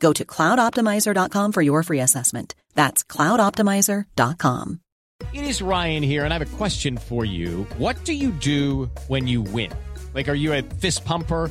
Go to cloudoptimizer.com for your free assessment. That's cloudoptimizer.com. It is Ryan here, and I have a question for you. What do you do when you win? Like, are you a fist pumper?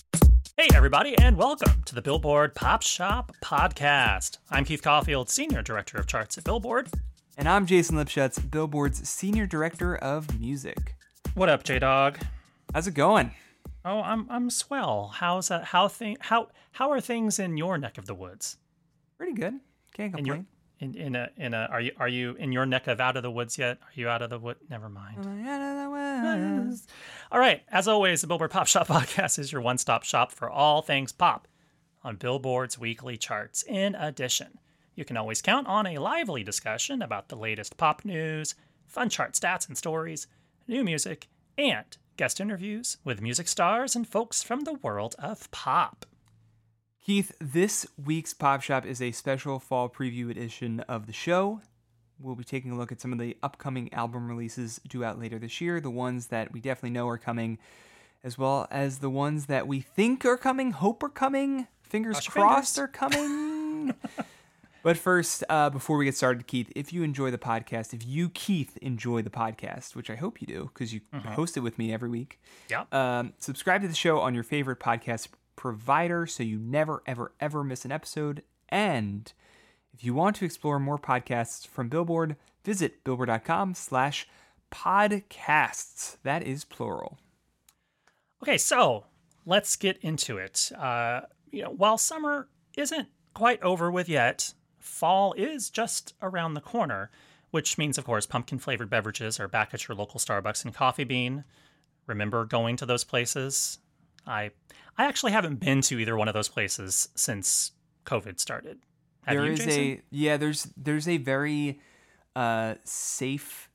Hey, everybody, and welcome to the Billboard Pop Shop Podcast. I'm Keith Caulfield, Senior Director of Charts at Billboard. And I'm Jason Lipschutz, Billboard's Senior Director of Music. What up, J Dog? How's it going? Oh, I'm I'm swell. How's that? How thing? How how are things in your neck of the woods? Pretty good. Can't complain. In, in a in a are you are you in your neck of out of the woods yet? Are you out of the wood? Never mind. All right. As always, the Billboard Pop Shop Podcast is your one stop shop for all things pop on Billboard's weekly charts. In addition, you can always count on a lively discussion about the latest pop news, fun chart stats and stories, new music, and guest interviews with music stars and folks from the world of pop. Keith, this week's Pop Shop is a special fall preview edition of the show. We'll be taking a look at some of the upcoming album releases due out later this year, the ones that we definitely know are coming, as well as the ones that we think are coming, hope are coming, fingers your crossed fingers. are coming. but first, uh, before we get started, Keith, if you enjoy the podcast, if you, Keith, enjoy the podcast, which I hope you do because you host it with me every week, Yep. um, subscribe to the show on your favorite podcast provider so you never, ever, ever miss an episode. And if you want to explore more podcasts from Billboard, visit billboard.com slash podcasts. That is plural. Okay, so let's get into it. Uh, you know, while summer isn't quite over with yet, fall is just around the corner, which means, of course, pumpkin flavored beverages are back at your local Starbucks and Coffee Bean. Remember going to those places? I I actually haven't been to either one of those places since COVID started. Have There you, is Jason? a yeah, there's there's a very uh, safe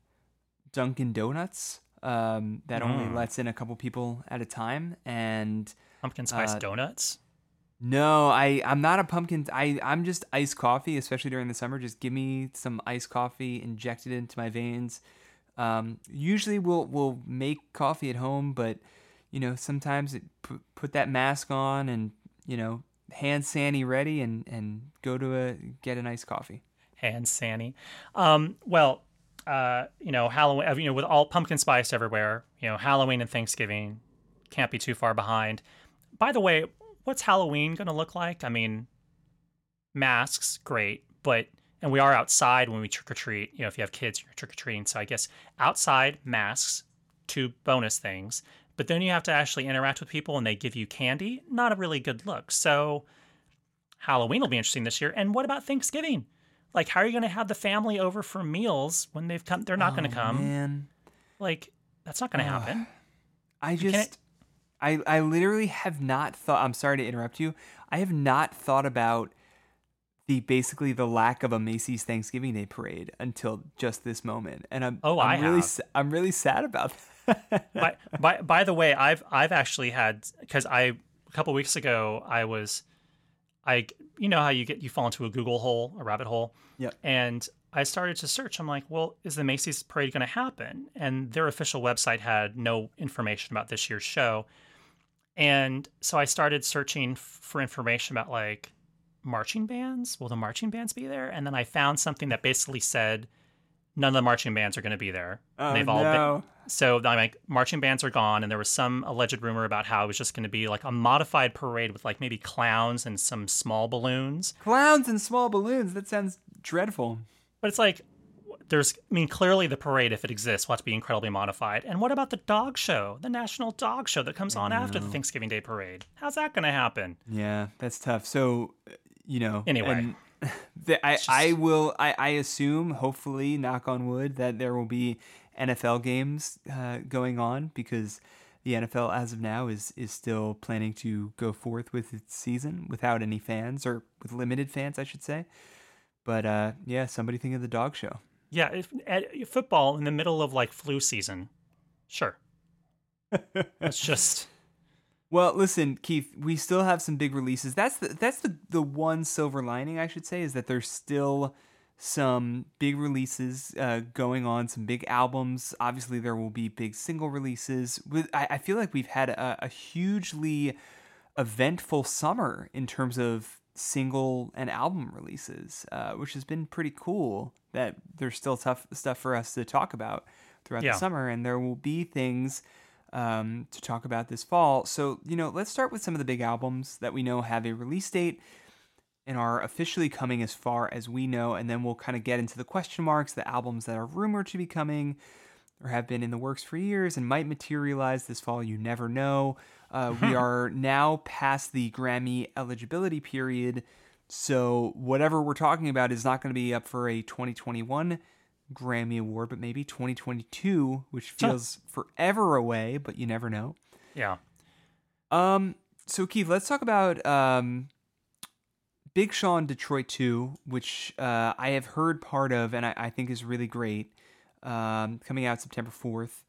Dunkin' Donuts um, that only Mm. lets in a couple people at a time, and pumpkin spice uh, donuts. No, I I'm not a pumpkin. I I'm just iced coffee, especially during the summer. Just give me some iced coffee injected into my veins. Um, usually we'll we'll make coffee at home, but you know sometimes it put, put that mask on and you know hand sanny ready and and go to a get a nice coffee. and Sanny. Um, well, uh, you know, Halloween. You know, with all pumpkin spice everywhere. You know, Halloween and Thanksgiving can't be too far behind. By the way, what's Halloween going to look like? I mean, masks, great, but and we are outside when we trick or treat. You know, if you have kids, you're trick or treating. So I guess outside masks, two bonus things. But then you have to actually interact with people and they give you candy. Not a really good look. So Halloween will be interesting this year. And what about Thanksgiving? Like, how are you going to have the family over for meals when they've come? They're not going Oh, to come. Man, Like, that's not going to happen. I just I I literally have not thought. I'm sorry to interrupt you. I have not thought about the basically the lack of a Macy's Thanksgiving Day parade until just this moment, and I'm Oh, I'm I really have. I'm really sad about that. By, by by the way, I've I've actually had because I a couple weeks ago I was I you know how you get you fall into a Google hole, a rabbit hole. Yeah. And I started to search. I'm like, well, is the Macy's parade going to happen? And their official website had no information about this year's show. And so I started searching for information about like marching bands. Will the marching bands be there? And then I found something that basically said none of the marching bands are going to be there. Oh, They've all no. been. So I'm like, marching bands are gone, and there was some alleged rumor about how it was just going to be like a modified parade with like maybe clowns and some small balloons. Clowns and small balloons. That sounds dreadful. But it's like, there's, I mean, clearly the parade, if it exists, will have to be incredibly modified. And what about the dog show, the national dog show that comes on after the Thanksgiving Day parade? How's that going to happen? Yeah, that's tough. So, you know. Anyway. and the, I, It's I will. I, I assume, hopefully, knock on wood, that there will be NFL games uh, going on because the NFL, as of now, is is still planning to go forth with its season without any fans or with limited fans, I should say. But uh, yeah, somebody think of the dog show. Yeah, if, at, football in the middle of like flu season. Sure. It's just, Well, listen, Keith, we still have some big releases. That's the that's the the one silver lining I should say is that there's still some big releases uh, going on, some big albums. Obviously, there will be big single releases. With I, I feel like we've had a, a hugely eventful summer in terms of single and album releases, uh, which has been pretty cool. That there's still tough stuff for us to talk about throughout Yeah. the summer, and there will be things um, to talk about this fall. So, you know, let's start with some of the big albums that we know have a release date and are officially coming as far as we know. And then we'll kind of get into the question marks, the albums that are rumored to be coming or have been in the works for years and might materialize this fall. You never know. Uh, we are now past the Grammy eligibility period. So, whatever we're talking about is not going to be up for a 2021 Grammy Award, but maybe 2022, which feels forever away, but you never know. yeah. Um, so Keith, let's talk about um, Big Sean Detroit 2, which uh, I have heard part of and I, I think is really great. Um, coming out September 4th.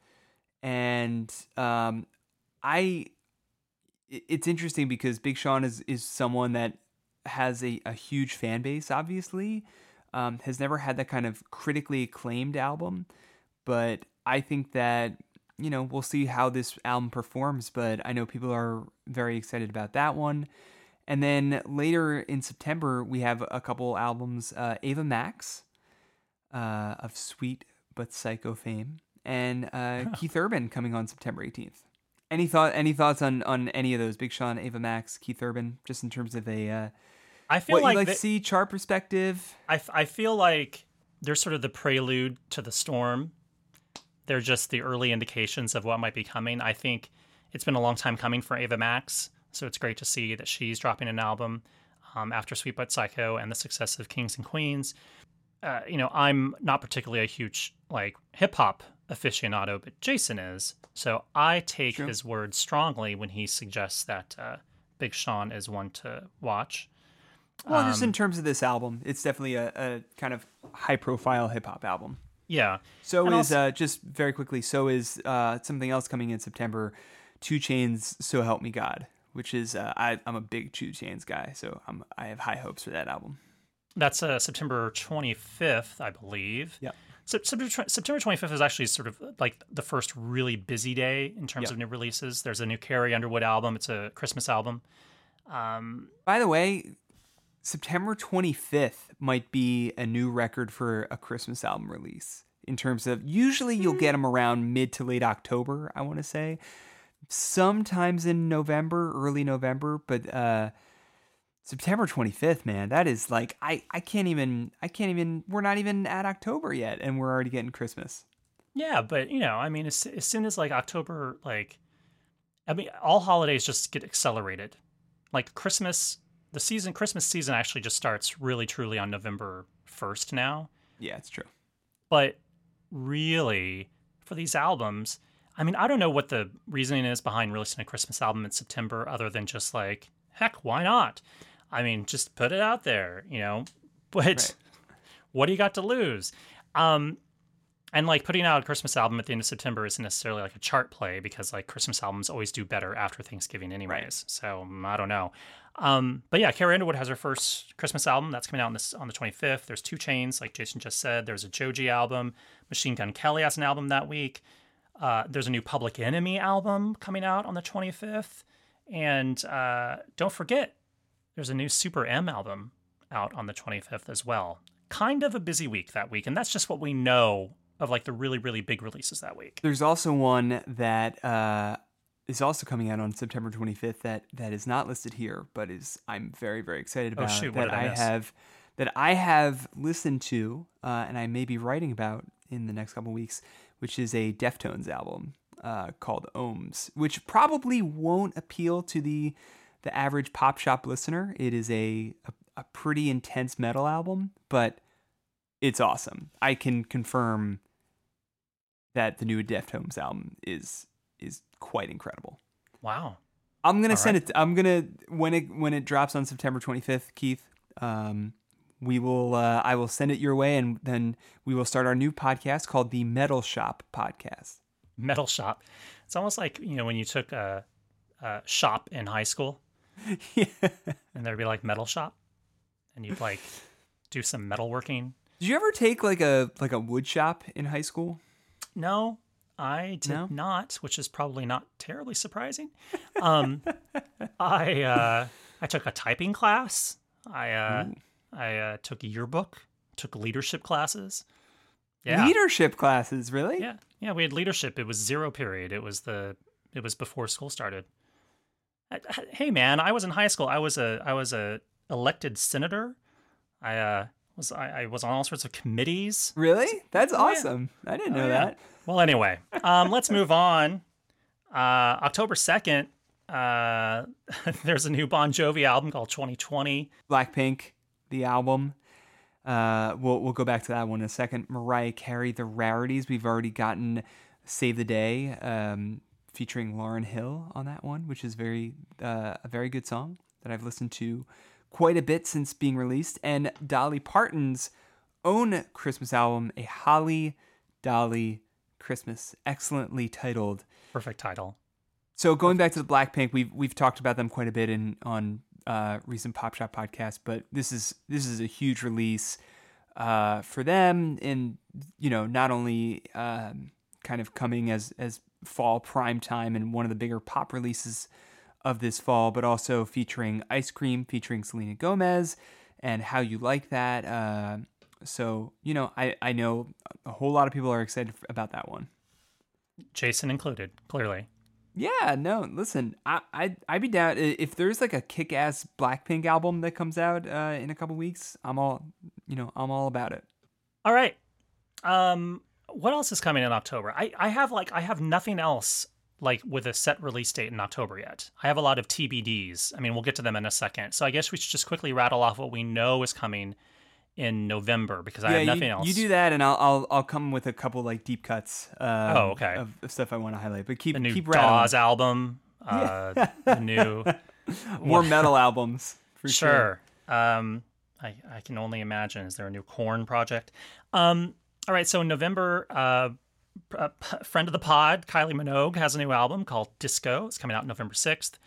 And um, I, it's interesting because Big Sean is, is someone that has a, a huge fan base, obviously. Um, has never had that kind of critically acclaimed album, but I think that you know we'll see how this album performs. But I know people are very excited about that one. And then later in September, we have a couple albums: uh, Ava Max uh, of Sweet but Psycho fame, and uh, Keith Urban coming on September 18th. Any thought? Any thoughts on on any of those? Big Sean, Ava Max, Keith Urban, just in terms of a uh, I feel what like, you like to see chart perspective. I, I feel like they're sort of the prelude to the storm. They're just the early indications of what might be coming. I think it's been a long time coming for Ava Max, so it's great to see that she's dropping an album um, after Sweet But Psycho and the success of Kings and Queens. Uh, you know, I'm not particularly a huge like hip hop aficionado, but Jason is. So I take Sure. his word strongly when he suggests that uh, Big Sean is one to watch. Well, just Um, in terms of this album, it's definitely a, a kind of high profile hip hop album. Yeah. So And is also- uh, just very quickly. So is uh, something else coming in September. 2 Chainz, So Help Me God, which is uh, I, I'm a big 2 Chainz guy, so I'm I have high hopes for that album. That's uh, September 25th, I believe. Yeah. September, September 25th is actually sort of like the first really busy day in terms Yep. of new releases. There's a new Carrie Underwood album. It's a Christmas album. Um, By the way, September 25th might be a new record for a Christmas album release. In terms of usually you'll get them around mid to late October, I want to say. Sometimes in November, early November, but uh September 25th, man, that is like I I can't even I can't even we're not even at October yet and we're already getting Christmas. yeah, but you know, I mean, as, as soon as like October, like, I mean, all holidays just get accelerated. Like Christmas, the season, Christmas season actually just starts really truly on November 1st now. Yeah, it's true. But really, for these albums, I mean, I don't know what the reasoning is behind releasing a Christmas album in September other than just like, heck, why not? I mean, just put it out there, you know? But Right. what do you got to lose? Um, and like putting out a Christmas album at the end of September isn't necessarily like a chart play because like Christmas albums always do better after Thanksgiving, anyways. So um, I don't know. Um, but yeah, Carrie Underwood has her first Christmas album that's coming out on this on the 25th. There's 2 Chainz, like Jason just said. There's a Joji album. Machine Gun Kelly has an album that week. Uh, there's a new Public Enemy album coming out on the 25th, and uh, don't forget, there's a new Super M album out on the 25th as well. Kind of a busy week that week, and that's just what we know of like the really really big releases that week. There's also one that uh, is also coming out on September 25th that that is not listed here, but is I'm very very excited Oh, about shoot, that I I have that I have listened to uh, and I may be writing about in the next couple weeks, which is a Deftones album uh, called Ohms, which probably won't appeal to the the average pop shop listener. It is a, a a pretty intense metal album, but it's awesome. I can confirm that the new Deftones album is is quite incredible. Wow. I'm gonna All send right. it. I'm gonna when it when it drops on September 25th, Keith. Um, we will. Uh, I will send it your way, and then we will start our new podcast called the Metal Shop Podcast. Metal shop. It's almost like you know when you took a, a shop in high school, yeah. and there'd be like metal shop, and you'd like do some metalworking. Did you ever take like a like a wood shop in high school? No, I did No? not, which is probably not terribly surprising. Um, I uh, I took a typing class. I uh, I uh, took a yearbook. Took leadership classes. Yeah, Leadership classes, really? yeah, yeah. We had leadership. It was zero period. It was the it was before school started. I- I- Hey man, I was in high school. I was a I was a elected senator. I uh, was I, I was on all sorts of committees. Really? That's Oh, yeah. awesome. I didn't Oh, know yeah. that. Well, anyway, um, let's move on. Uh, October 2nd, uh, there's a new Bon Jovi album called 2020. Blackpink, the album. Uh, we'll we'll go back to that one in a second. Mariah Carey, the rarities. We've already gotten "Save the Day" um, featuring Lauryn Hill on that one, which is very uh, a very good song that I've listened to quite a bit since being released. And Dolly Parton's own Christmas album, a Holly Dolly Christmas, excellently titled. Perfect title. So going back to the Blackpink, we've we've talked about them quite a bit in on uh, recent Pop Shop podcasts, but this is this is a huge release uh, for them, and you know not only um, kind of coming as as fall prime time and one of the bigger pop releases of this fall, but also featuring Ice Cream, featuring Selena Gomez, and How You Like That. Uh, so you know I I know a whole lot of people are excited about that one. Jason included, clearly. Yeah, no, listen, I I I'd be down if there's like a kick-ass Blackpink album that comes out uh, in a couple weeks. I'm all, you know, I'm all about it. All right. Um, what else is coming in October? I, I have like I have nothing else like with a set release date in October yet. I have a lot of TBDs. I mean, we'll get to them in a second. So I guess we should just quickly rattle off what we know is coming in November because I have nothing you, else. you do that, and I'll I'll I'll come with a couple like deep cuts. Um, Oh, okay. Of, of stuff I want to highlight, but keep the new keep rattling. Dawes album, uh, the new More metal albums for sure. sure. Um, I I can only imagine. Is there a new Korn project? Um, all right. So in November, uh, p- friend of the pod, Kylie Minogue, has a new album called Disco. It's coming out November sixth.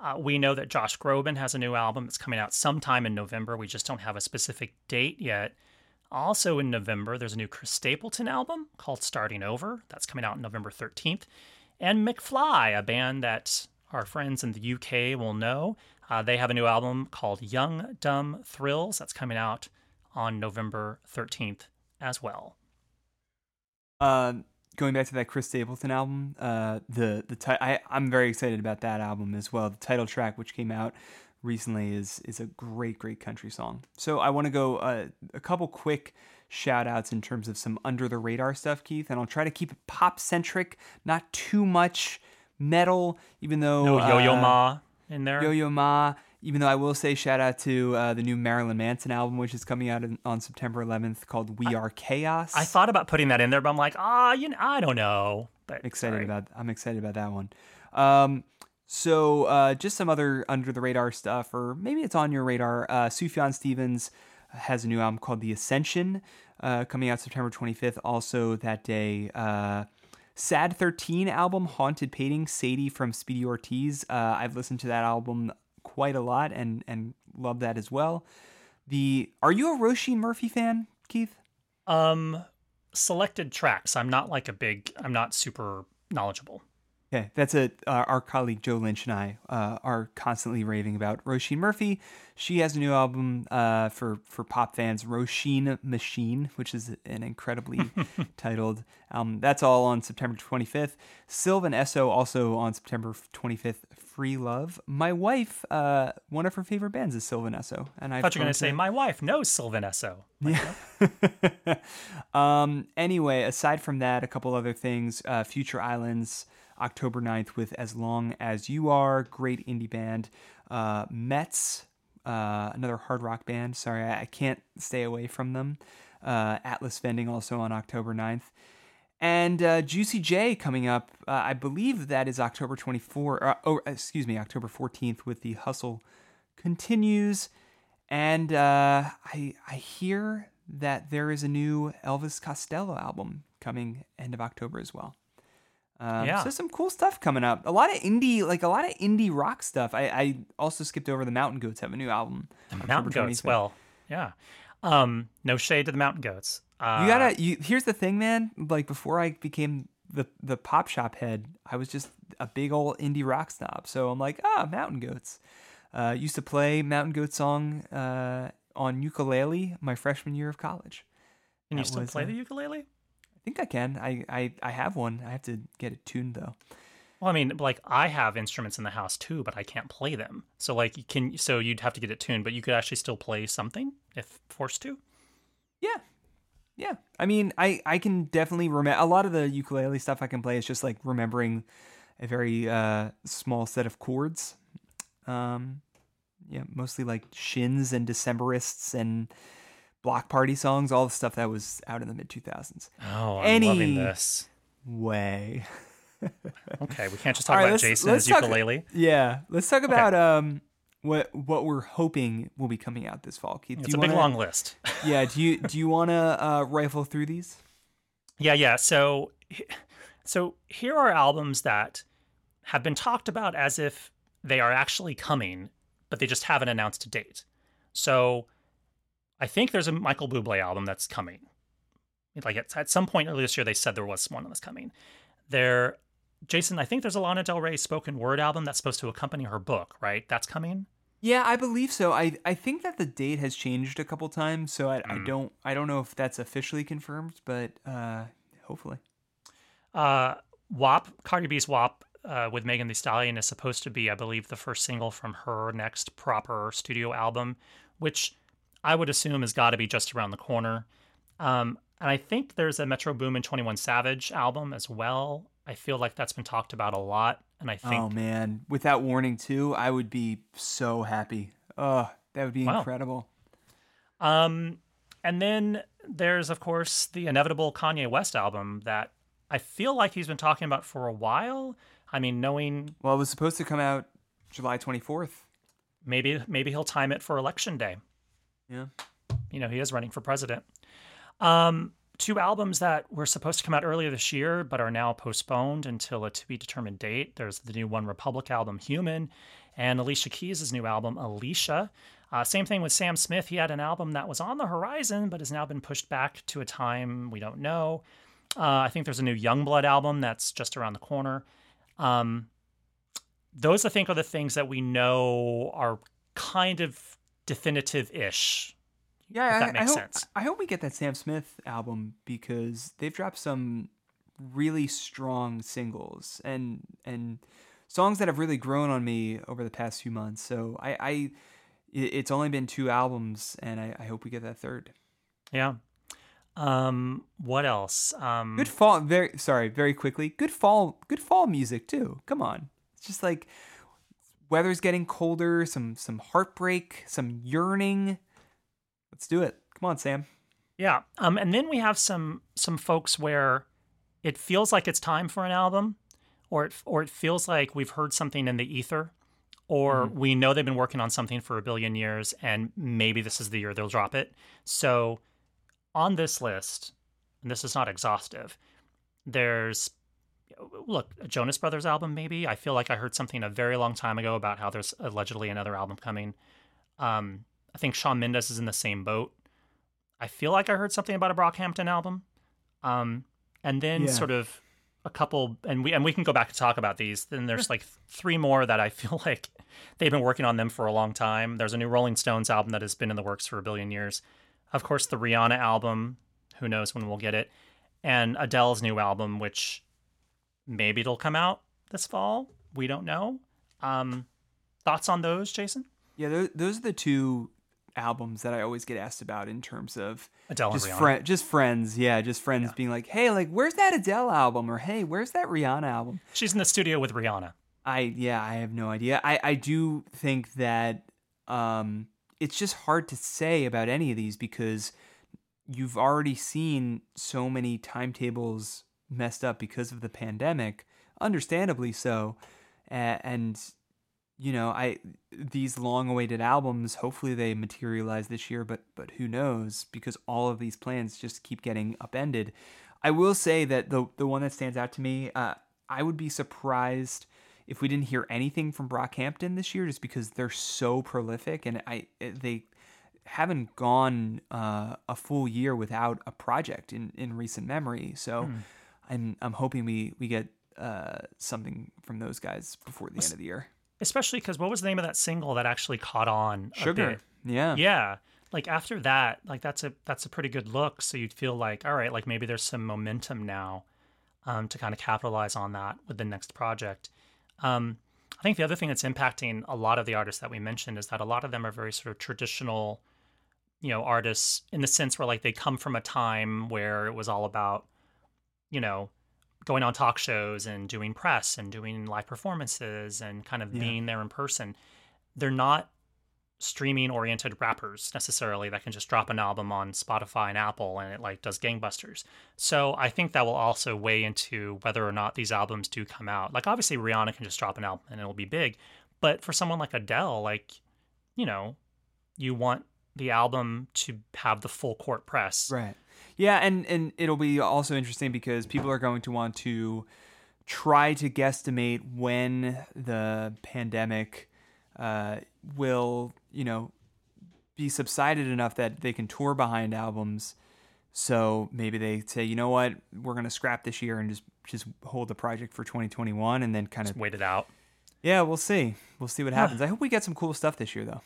Uh, we know that Josh Groban has a new album. It's coming out sometime in November. We just don't have a specific date yet. Also in November, there's a new Chris Stapleton album called Starting Over. That's coming out November 13th. And McFly, a band that our friends in the UK will know. Uh, they have a new album called Young Dumb Thrills. That's coming out on November 13th as well. Uh, going back to that Chris Stapleton album, uh, the the ti- I I'm very excited about that album as well. The title track, which came out recently, is is a great great country song. So I want to go uh, a couple quick shout outs in terms of some under the radar stuff, Keith, and I'll try to keep it pop centric, not too much metal, even though No Yo Yo uh, Ma in there. Yo Yo Ma. Even though I will say shout out to uh, the new Marilyn Manson album, which is coming out in, on September 11th, called "We Are Chaos." I thought about putting that in there, but I'm like, ah, you know, I don't know. But excited sorry. about I'm excited about that one. Um, so uh, just some other under the radar stuff, or maybe it's on your radar. Uh, Sufjan Stevens has a new album called The Ascension. uh, coming out September 25th. Also that day, uh, Sad13 album, Haunted Painting, Sadie from Speedy Ortiz. Uh, I've listened to that album quite a lot and and love that as well. The Are you a Roisin Murphy fan, Keith? Um, selected tracks. I'm not like a big. I'm not super knowledgeable. Okay, that's a uh, our colleague Joe Lynch and I uh, are constantly raving about Roisin Murphy. She has a new album uh, for for pop fans, Roisin Machine, which is an incredibly titled album. That's all on September 25th. Sylvan Esso also on September 25th. Free Love. My wife, uh, one of her favorite bands is Sylvan Esso, and I thought you were going to say my wife knows Sylvan Esso. yeah. um. Anyway, aside from that, a couple other things. Uh, Future Islands, October 9th with As Long as You Are, great indie band. Uh, Metz, uh, another hard rock band. Sorry, I, I can't stay away from them. Uh, Atlas Vending also on October 9th. And uh, Juicy J coming up, uh, I believe that is October 24, uh, oh, excuse me, October 14th with the Hustle Continues. And uh, I, I hear that there is a new Elvis Costello album coming end of October as well. Um, Yeah. So some cool stuff coming up. A lot of indie, like a lot of indie rock stuff. I, I also skipped over the Mountain Goats have a new album. The Mountain Goats. 25th. Well, yeah. Um, no shade to the Mountain Goats. Uh, you gotta. You here's the thing, man. Like before I became the the pop shop head, I was just a big old indie rock snob. So I'm like, ah, Mountain Goats. Uh, used to play Mountain Goat song uh, on ukulele my freshman year of college. Can you still was, play the ukulele? I think I can. I, I I have one. I have to get it tuned though. Well, I mean, like I have instruments in the house too, but I can't play them. So like, you can so you'd have to get it tuned, but you could actually still play something if forced to. Yeah. Yeah. I mean, I, I can definitely remember a lot of the ukulele stuff I can play is just like remembering a very uh, small set of chords. Um, yeah, mostly like shins and Decemberists and Bloc Party songs, all the stuff that was out in the mid 2000s. Oh, I'm Any- loving this. Way. Okay, we can't just talk right, about Jason and let's his talk- ukulele. Yeah. Let's talk about um what what we're hoping will be coming out this fall. Keith, It's a big wanna- long list. Yeah, do you do you want to uh, rifle through these? Yeah, yeah. So, so here are albums that have been talked about as if they are actually coming, but they just haven't announced a date. So, I think there's a Michael Bublé album that's coming. Like at, at some point earlier this year, they said there was one that was coming. There, Jason, I think there's a Lana Del Rey spoken word album that's supposed to accompany her book, right? That's coming. Yeah, I believe so. I I think that the date has changed a couple times, so I, Hmm. I don't I don't know if that's officially confirmed, but uh, hopefully. Uh, WAP, Cardi B's WAP uh, with Megan Thee Stallion is supposed to be, I believe, the first single from her next proper studio album, which I would assume has got to be just around the corner. Um, and I think there's a Metro Boomin 21 Savage album as well. I feel like that's been talked about a lot. And I think oh man, without warning too, I would be so happy. Oh, that would be Wow. incredible. Um, and then there's, of course, the inevitable Kanye West album that I feel like he's been talking about for a while. I mean, knowing Well, it was supposed to come out July 24th. maybe maybe he'll time it for election day. Yeah. You know, he is running for president. Um, two albums that were supposed to come out earlier this year but are now postponed until a to be determined date. There's the new OneRepublic album, Human, and Alicia Keys' new album, Alicia. Uh, same thing with Sam Smith. He had an album that was on the horizon but has now been pushed back to a time we don't know. Uh, I think there's a new Yungblud album that's just around the corner. Um, those, I think, are the things that we know are kind of definitive-ish. Yeah, If I, that I makes hope, sense. I hope we get that Sam Smith album because they've dropped some really strong singles and and songs that have really grown on me over the past few months. So I, I it's only been two albums, and I, I hope we get that third. Yeah. Um, what else? Um, Good fall. Very sorry. Very quickly. Good fall. Good fall music too. Come on. It's just like weather's getting colder. Some some heartbreak. Some yearning. Let's do it. Come on, Sam. Yeah. Um, and then we have some some folks where it feels like it's time for an album, or it or it feels like we've heard something in the ether, or we know they've been working on something for a billion years, and maybe this is the year they'll drop it. So on this list, and this is not exhaustive, there's look, a Jonas Brothers album, maybe. I feel like I heard something a very long time ago about how there's allegedly another album coming. Um, I think Shawn Mendes is in the same boat. I feel like I heard something about a Brockhampton album. Um, and then Yeah. sort of a couple, and we and we can go back and talk about these. Then there's like three more that I feel like they've been working on them for a long time. There's a new Rolling Stones album that has been in the works for a billion years. Of course, the Rihanna album. Who knows when we'll get it? And Adele's new album, which maybe it'll come out this fall. We don't know. Um, thoughts on those, Jason? Yeah, those are the two albums that I always get asked about in terms of Adele just fri- just friends. Yeah, just friends being like, "Hey, like, where's that Adele album?" or "Hey, where's that Rihanna album?" She's in the studio with Rihanna. I yeah, I have no idea. I I do think that um it's just hard to say about any of these because you've already seen so many timetables messed up because of the pandemic, understandably so. And you know, I these long-awaited albums, hopefully they materialize this year, but but who knows because all of these plans just keep getting upended. I will say that the the one that stands out to me, uh, I would be surprised if we didn't hear anything from Brockhampton this year, just because they're so prolific and I they haven't gone uh, a full year without a project in, in recent memory. So I'm I'm hoping we we get uh, something from those guys before the end of the year. Especially because what was the name of that single that actually caught on? Sugar, yeah, Yeah. Like after that, like that's a that's a pretty good look. So you'd feel like, all right, like maybe there's some momentum now um, to kind of capitalize on that with the next project. Um, I think the other thing that's impacting a lot of the artists that we mentioned is that a lot of them are very sort of traditional, you know, artists in the sense where like they come from a time where it was all about, you know, going on talk shows and doing press and doing live performances and kind of Yeah. being there in person. They're not streaming oriented rappers necessarily that can just drop an album on Spotify and Apple and it like does gangbusters. So I think that will also weigh into whether or not these albums do come out. Like obviously Rihanna can just drop an album and it'll be big, but for someone like Adele, like you know, you want the album to have the full court press. Right. Yeah, and and it'll be also interesting because people are going to want to try to guesstimate when the pandemic uh, will, you know, be subsided enough that they can tour behind albums. So maybe they say, you know what, we're gonna scrap this year and just just hold the project for 2021, and then kind of Wait it out. yeah, we'll see, we'll see what happens. I hope we get some cool stuff this year, though.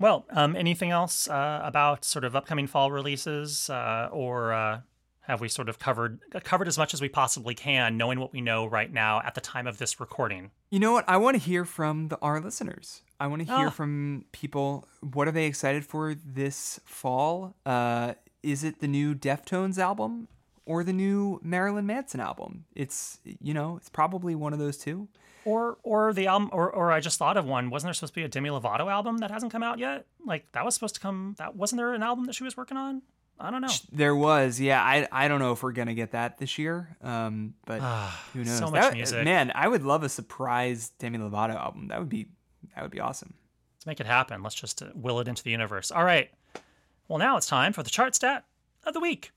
Well, um, anything else uh, about sort of upcoming fall releases, uh, or uh, have we sort of covered covered as much as we possibly can, knowing what we know right now at the time of this recording? You know what? I want to hear from the, our listeners. I want to hear Ah. from people. What are they excited for this fall? Uh, is it the new Deftones album or the new Marilyn Manson album? It's you know, it's probably one of those two. Or or the album, or or I just thought of one. Wasn't there supposed to be a Demi Lovato album that hasn't come out yet? Like that was supposed to come. That wasn't there an album that she was working on? I don't know. There was, yeah. I I don't know if we're gonna get that this year. Um, but who knows? Ah, so much That- music. man. I would love a surprise Demi Lovato album. That would be that would be awesome. Let's make it happen. Let's just uh, will it into the universe. All right. Well, now it's time for the chart stat of the week.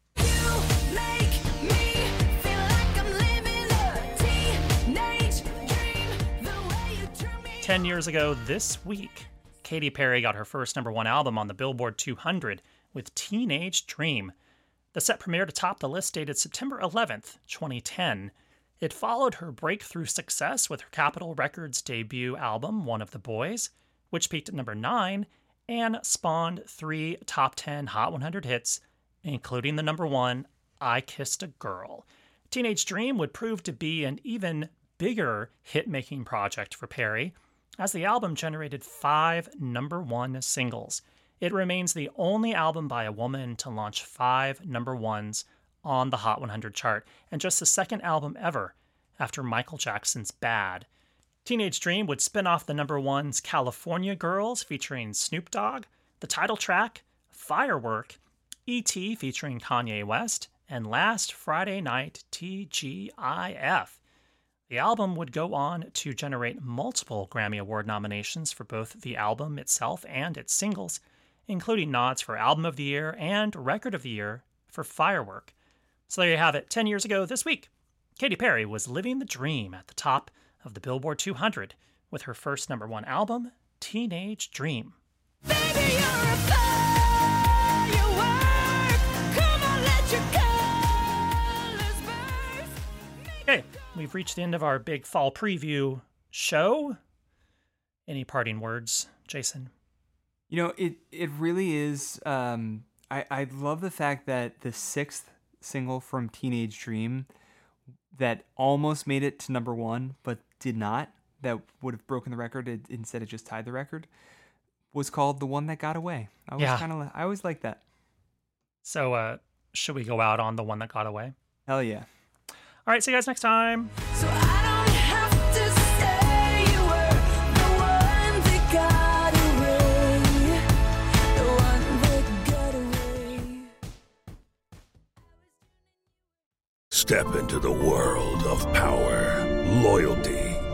10 years ago this week, Katy Perry got her first number one album on the Billboard 200 with Teenage Dream. The set premiered atop the list dated September 11th, 2010. It followed her breakthrough success with her Capitol Records debut album, One of the Boys, which peaked at number 9 and spawned three top 10 Hot 100 hits, including the number one, I Kissed a Girl. Teenage Dream would prove to be an even bigger hit making project for Perry, as the album generated five number one singles. It remains the only album by a woman to launch five number ones on the Hot 100 chart, and just the second album ever after Michael Jackson's Bad. Teenage Dream would spin off the number ones California Girls featuring Snoop Dogg, the title track, Firework, E.T. featuring Kanye West, and Last Friday Night TGIF. The album would go on to generate multiple Grammy Award nominations for both the album itself and its singles, including nods for Album of the Year and Record of the Year for Firework. So there you have it. 10 years ago this week, Katy Perry was living the dream at the top of the Billboard 200 with her first number one album, Teenage Dream. Baby, Okay, we've reached the end of our big fall preview show. Any parting words, Jason? You know, it it really is. Um, I I love the fact that the sixth single from Teenage Dream that almost made it to number one, but did not. That would have broken the record. It, instead, it just tied the record. Was called "The One That Got Away." I was Yeah. kind of. I always like that. So, uh, should we go out on the one that got away? Hell yeah. All right, see you guys next time. So I don't have to say you were the one that got away. The one that got away. Step into the world of power, loyalty,